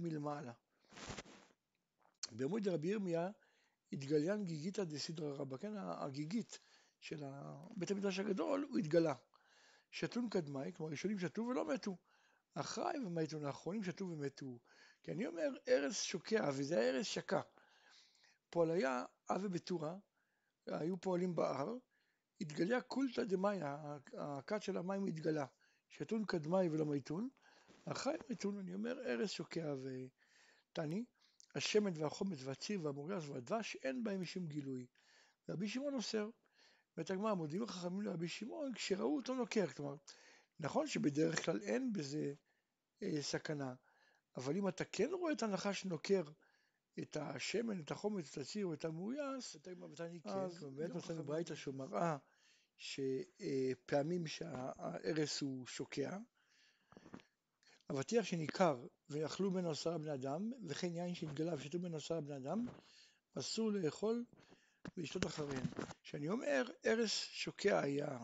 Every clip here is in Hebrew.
מלמעלה. בעמוד רבי ירמיה התגליין גיגיתא דסדרא רבא, כן, הגיגית של בית המדרש הגדול, הוא התגלה. שתון קדמי, כלומר ראשונים שתו ולא מתו. אחריי ומתו, האחרונים שתו ומתו. כי אני אומר, ארז שוקע, וזה ארז שקע. פועל היה אבי בטורה, היו פועלים בהר, התגליה קולטא דמאי, הכת של המים התגלה. שתון קדמי ולא מיתון, אחריי מיתון, אני אומר, ארז שוקע ותני, השמן והחומץ והציר והמוריאס והדבש, אין בהם משום גילוי. רבי שמעון אוסר. ואת הגמרא מודיעים החכמים לרבי שמעון כשראו אותו נוקר, כלומר, נכון שבדרך כלל אין בזה אה, סכנה, אבל אם אתה כן רואה את הנחש נוקר את השמן, את החומץ, את הציר את המאויס, אז באמת מצאנו ברייתא שהוא מראה שפעמים שהארס הוא שוקע, אבטיח שניכר ויאכלו ממנו עשרה בני אדם, וכן יין שהתגלה ושתו ממנו עשרה בני אדם, אסור לאכול ולשתות אחריהם. כשאני אומר ארס שוקע היה,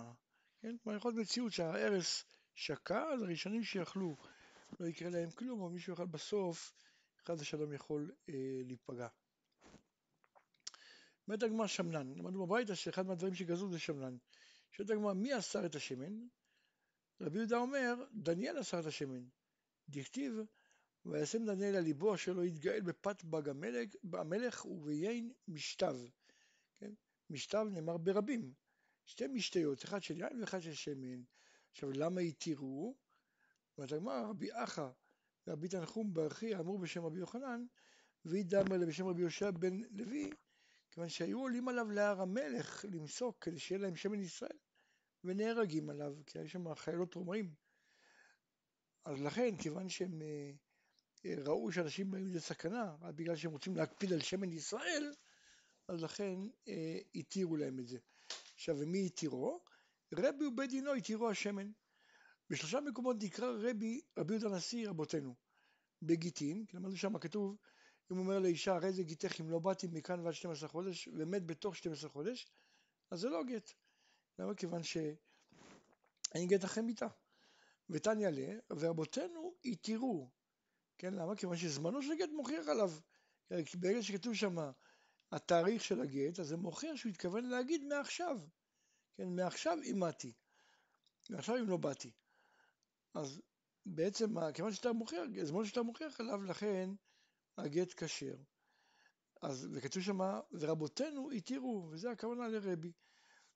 כן? כלומר יכול להיות מציאות שהארס שקע, אז הראשונים שיכלו לא יקרה להם כלום, אבל מישהו יוכל בסוף, חס ושלום יכול אה, להיפגע. אומרת הגמרא שמנן, למדנו בביתה שאחד מהדברים שגזרו זה שמנן. שואלת הגמרא, מי אסר את השמן? רבי יהודה אומר, דניאל אסר את השמן. דכתיב, וישם דניאל על ליבו אשר לא יתגאל בפת בג המלך, המלך וביין משתב. כן? משתב נאמר ברבים. שתי משתיות, אחד של יין ואחד של שמן. עכשיו, למה התירו? אומרת הגמרא, רבי אחא ורבי תנחום ברכי אמרו בשם רבי יוחנן, וידאמר בשם רבי יהושע בן לוי, כיוון שהיו עולים עליו להר המלך למסוק כדי שיהיה להם שמן ישראל, ונהרגים עליו, כי היו שם חיילות רומאים. אז לכן, כיוון שהם אה, אה, ראו שאנשים באים לסכנה, רק בגלל שהם רוצים להקפיד על שמן ישראל, אז לכן אה, התירו להם את זה. עכשיו, ומי התירו? רבי ובית דינו התירו השמן. בשלושה מקומות נקרא רבי, רבי יהודה הנשיא רבותינו. בגיטין, כי למדנו שם כתוב, אם הוא אומר לאישה, הרי זה גיתך אם לא באתי מכאן ועד 12 חודש, ומת בתוך 12 חודש, אז זה לא גט. למה? כיוון שאין גט אחרי מיתה. ותניא לה, ורבותינו התירו. כן, למה? כיוון שזמנו של גט מוכיח עליו. ברגע שכתוב שם התאריך של הגט, אז זה מוכיח שהוא התכוון להגיד מעכשיו. כן, מעכשיו אימתי. מעכשיו אם לא באתי. אז בעצם, כיוון שאתה מוכיח, זמן שאתה מוכיח עליו, לכן הגט כשר. אז, וכתוב שמה, ורבותינו התירו, וזה הכוונה לרבי.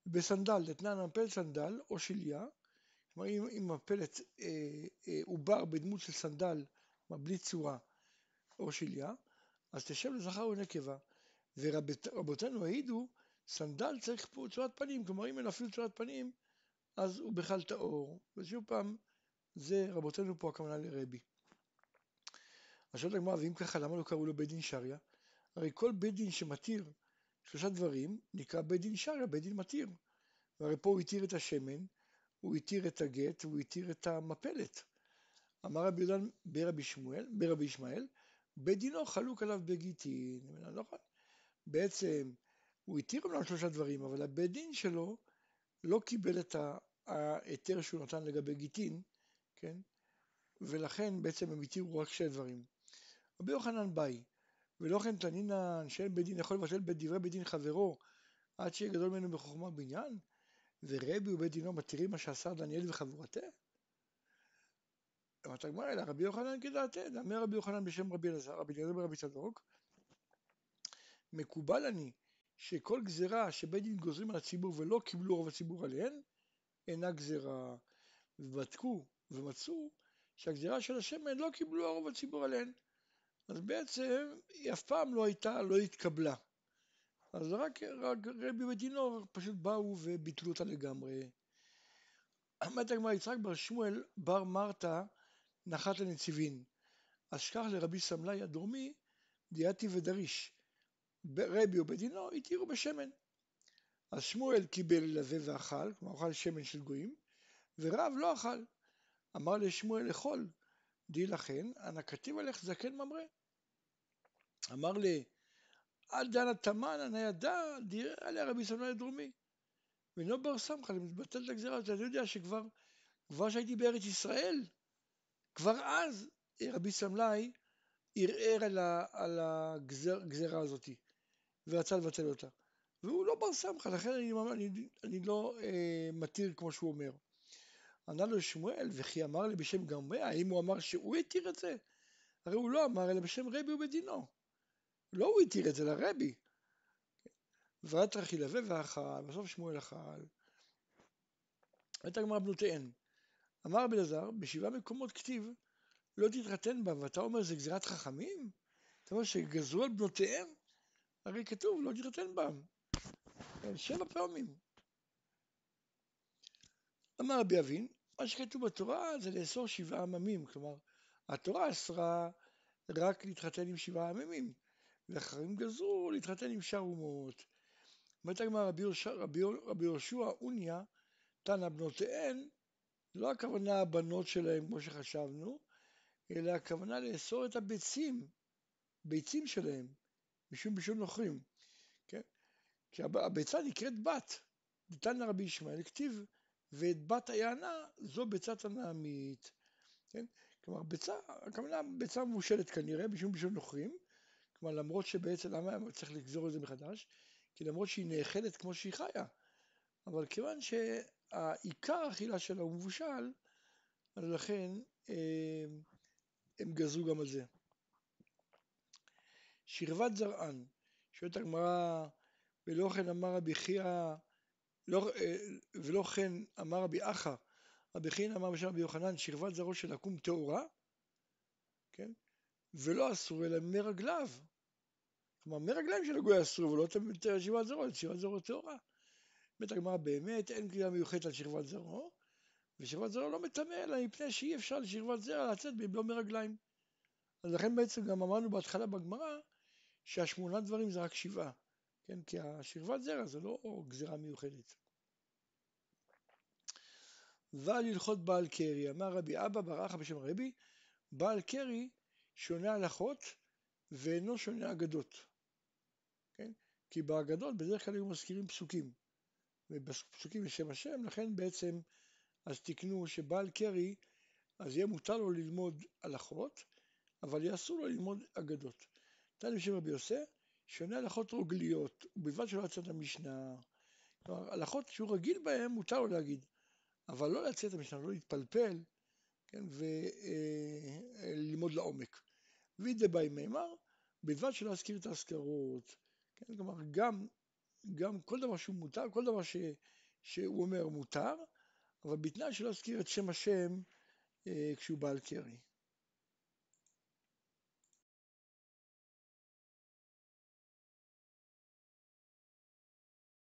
בסנדל, לתנן מפל סנדל או שליה, כלומר אם, אם מפלת אה, אה, עובר בדמות של סנדל, בלי צורה, או שליה, אז תשב לזכר ונקבה. ורבותינו העידו, סנדל צריך פה צורת פנים, כלומר אם אין אפילו צורת פנים, אז הוא בכלל טהור. ושוב פעם, זה רבותינו פה הכוונה לרבי. אז שואלת הגמרא, ואם ככה, למה לא קראו לו בית דין שריה? הרי כל בית דין שמתיר שלושה דברים, נקרא בית דין שריה, בית דין מתיר. והרי פה הוא התיר את השמן, הוא התיר את הגט, הוא התיר את המפלת. אמר רבי יהודה ברבי שמואל, ברבי ישמעאל, בית דינו חלוק עליו בגיטין. נכון. בעצם הוא התיר אמנם שלושה דברים, אבל הבית דין שלו לא קיבל את ההיתר שהוא נתן לגבי גיטין, כן? ולכן בעצם הם התירו רק שני דברים. רבי יוחנן באי, ולא כן תנינן שאין בית דין יכול לבטל בדברי בית דין חברו עד שיהיה גדול ממנו בחוכמה בניין, ורבי ובית דינו מתירים מה שעשה דניאל וחבורתה? אמרת הגמרא אלא רבי יוחנן כדעתה, דאמר רבי יוחנן בשם רבי אלעזר, רבי אליעזר ברבי צדוק, מקובל אני שכל גזירה שבית דין גוזרים על הציבור ולא קיבלו רוב הציבור עליהן, אינה גזירה. ובדקו ומצאו שהגזירה של השמן לא קיבלו הרוב הציבור עליהן. אז בעצם היא אף פעם לא הייתה, לא התקבלה. אז רק, רק רבי ודינור פשוט באו וביטלו אותה לגמרי. אמרת הגמרא יצחק בר שמואל בר מרתא נחת לנציבין. אז שכח לרבי סמלאי הדרומי דיאתי ודריש. רבי ובדינו התירו בשמן. אז שמואל קיבל לזה ואכל, כלומר אכל שמן של גויים, ורב לא אכל. אמר לשמואל לאכול, די לכן, אנא כתיב עליך זקן ממרא. אמר לי, אל דנה תמן אנא ידע, דירה עליה רבי סמלאי הדרומי. ולא בר סמכה, אני מתבטל את הגזירה הזאת, אני יודע שכבר, כבר שהייתי בארץ ישראל, כבר אז רבי סמלאי ערער על, על הגזרה הזאת ורצה לבטל אותה. והוא לא בר סמכא, לכן אני, אני, אני לא אה, מתיר כמו שהוא אומר. ענה לו שמואל, וכי אמר לי בשם גרמיה, האם הוא אמר שהוא התיר את זה? הרי הוא לא אמר, אלא בשם רבי ובדינו. לא הוא התיר את זה, לרבי. ואתרח ילווה ואכל, בסוף שמואל אכל. הייתה גמרא בנותיהן. אמר רבי אלעזר, בשבעה מקומות כתיב, לא תתחתן בם, ואתה אומר זה גזירת חכמים? אתה אומר שגזרו על בנותיהם? הרי כתוב לא תתחתן בם. שבע פעמים. אמר רבי אבין, מה שכתוב בתורה זה לאסור שבעה עממים, כלומר, התורה אסרה רק להתחתן עם שבעה עממים, ואחרים גזרו להתחתן עם שאר אומות. אומרת הגמרא רבי, רבי, רבי יהושע אוניה, תנא בנותיהן, לא הכוונה הבנות שלהם כמו שחשבנו, אלא הכוונה לאסור את הביצים, ביצים שלהם, משום בשום נוכרים. כן? כי הביצה נקראת בת. ניתן לרבי ישמעאל, כתיב, ואת בת היענה זו ביצת הנעמית. כן? כלומר, ביצה, הכוונה ביצה מבושלת כנראה, בשום בשום נוכרים. כלומר, למרות שבעצם, למה צריך לגזור את זה מחדש? כי למרות שהיא נאכלת כמו שהיא חיה, אבל כיוון שהעיקר האכילה שלה הוא מבושל, אז לכן אה, הם גזרו גם על זה. שכבת זרען, שואלת הגמרא, ולא כן אמר רבי חייא, לא, אה, ולא כן אמר רבי אחא, רבי חייא אמר בשם רבי יוחנן, שכבת זרעו של עקום טהורה, כן? ולא אסור אלא מרגליו. כלומר, מרגליים של הגוי אסור, ולא שכבת זרעו, שכבת זרעו טהורה. אומרת הגמרא, באמת אין קריאה מיוחדת על שכבת זרעו, ושכבת זרעו לא מטמא, אלא מפני שאי אפשר לשכבת זרע לצאת במלוא מרגליים. אז לכן בעצם גם אמרנו בהתחלה בגמרא, שהשמונה דברים זה רק שבעה, כן? כי השכבת זרע זה לא גזירה מיוחדת. ועל הלכות בעל קרי, אמר רבי אבא ברכה בשם רבי, בעל קרי שונה הלכות ואינו שונה אגדות. כי באגדות בדרך כלל היו מזכירים פסוקים, ובפסוקים בשם השם, לכן בעצם אז תקנו שבעל קרי, אז יהיה מותר לו ללמוד הלכות, אבל יאסור לו ללמוד אגדות. תנא בשם רבי יוסף, שונה הלכות רוגליות, ובלבד שלא יצא את המשנה. כלומר, הלכות שהוא רגיל בהן מותר לו להגיד, אבל לא להציע את המשנה, לא להתפלפל, כן, וללמוד לעומק. וידי באי מימר, בלבד שלא להזכיר את ההזכרות. כן, כלומר, גם, גם כל דבר שהוא מותר, כל דבר ש, שהוא אומר מותר, אבל בתנאי שלא להזכיר את שם השם אה, כשהוא בעל קרי.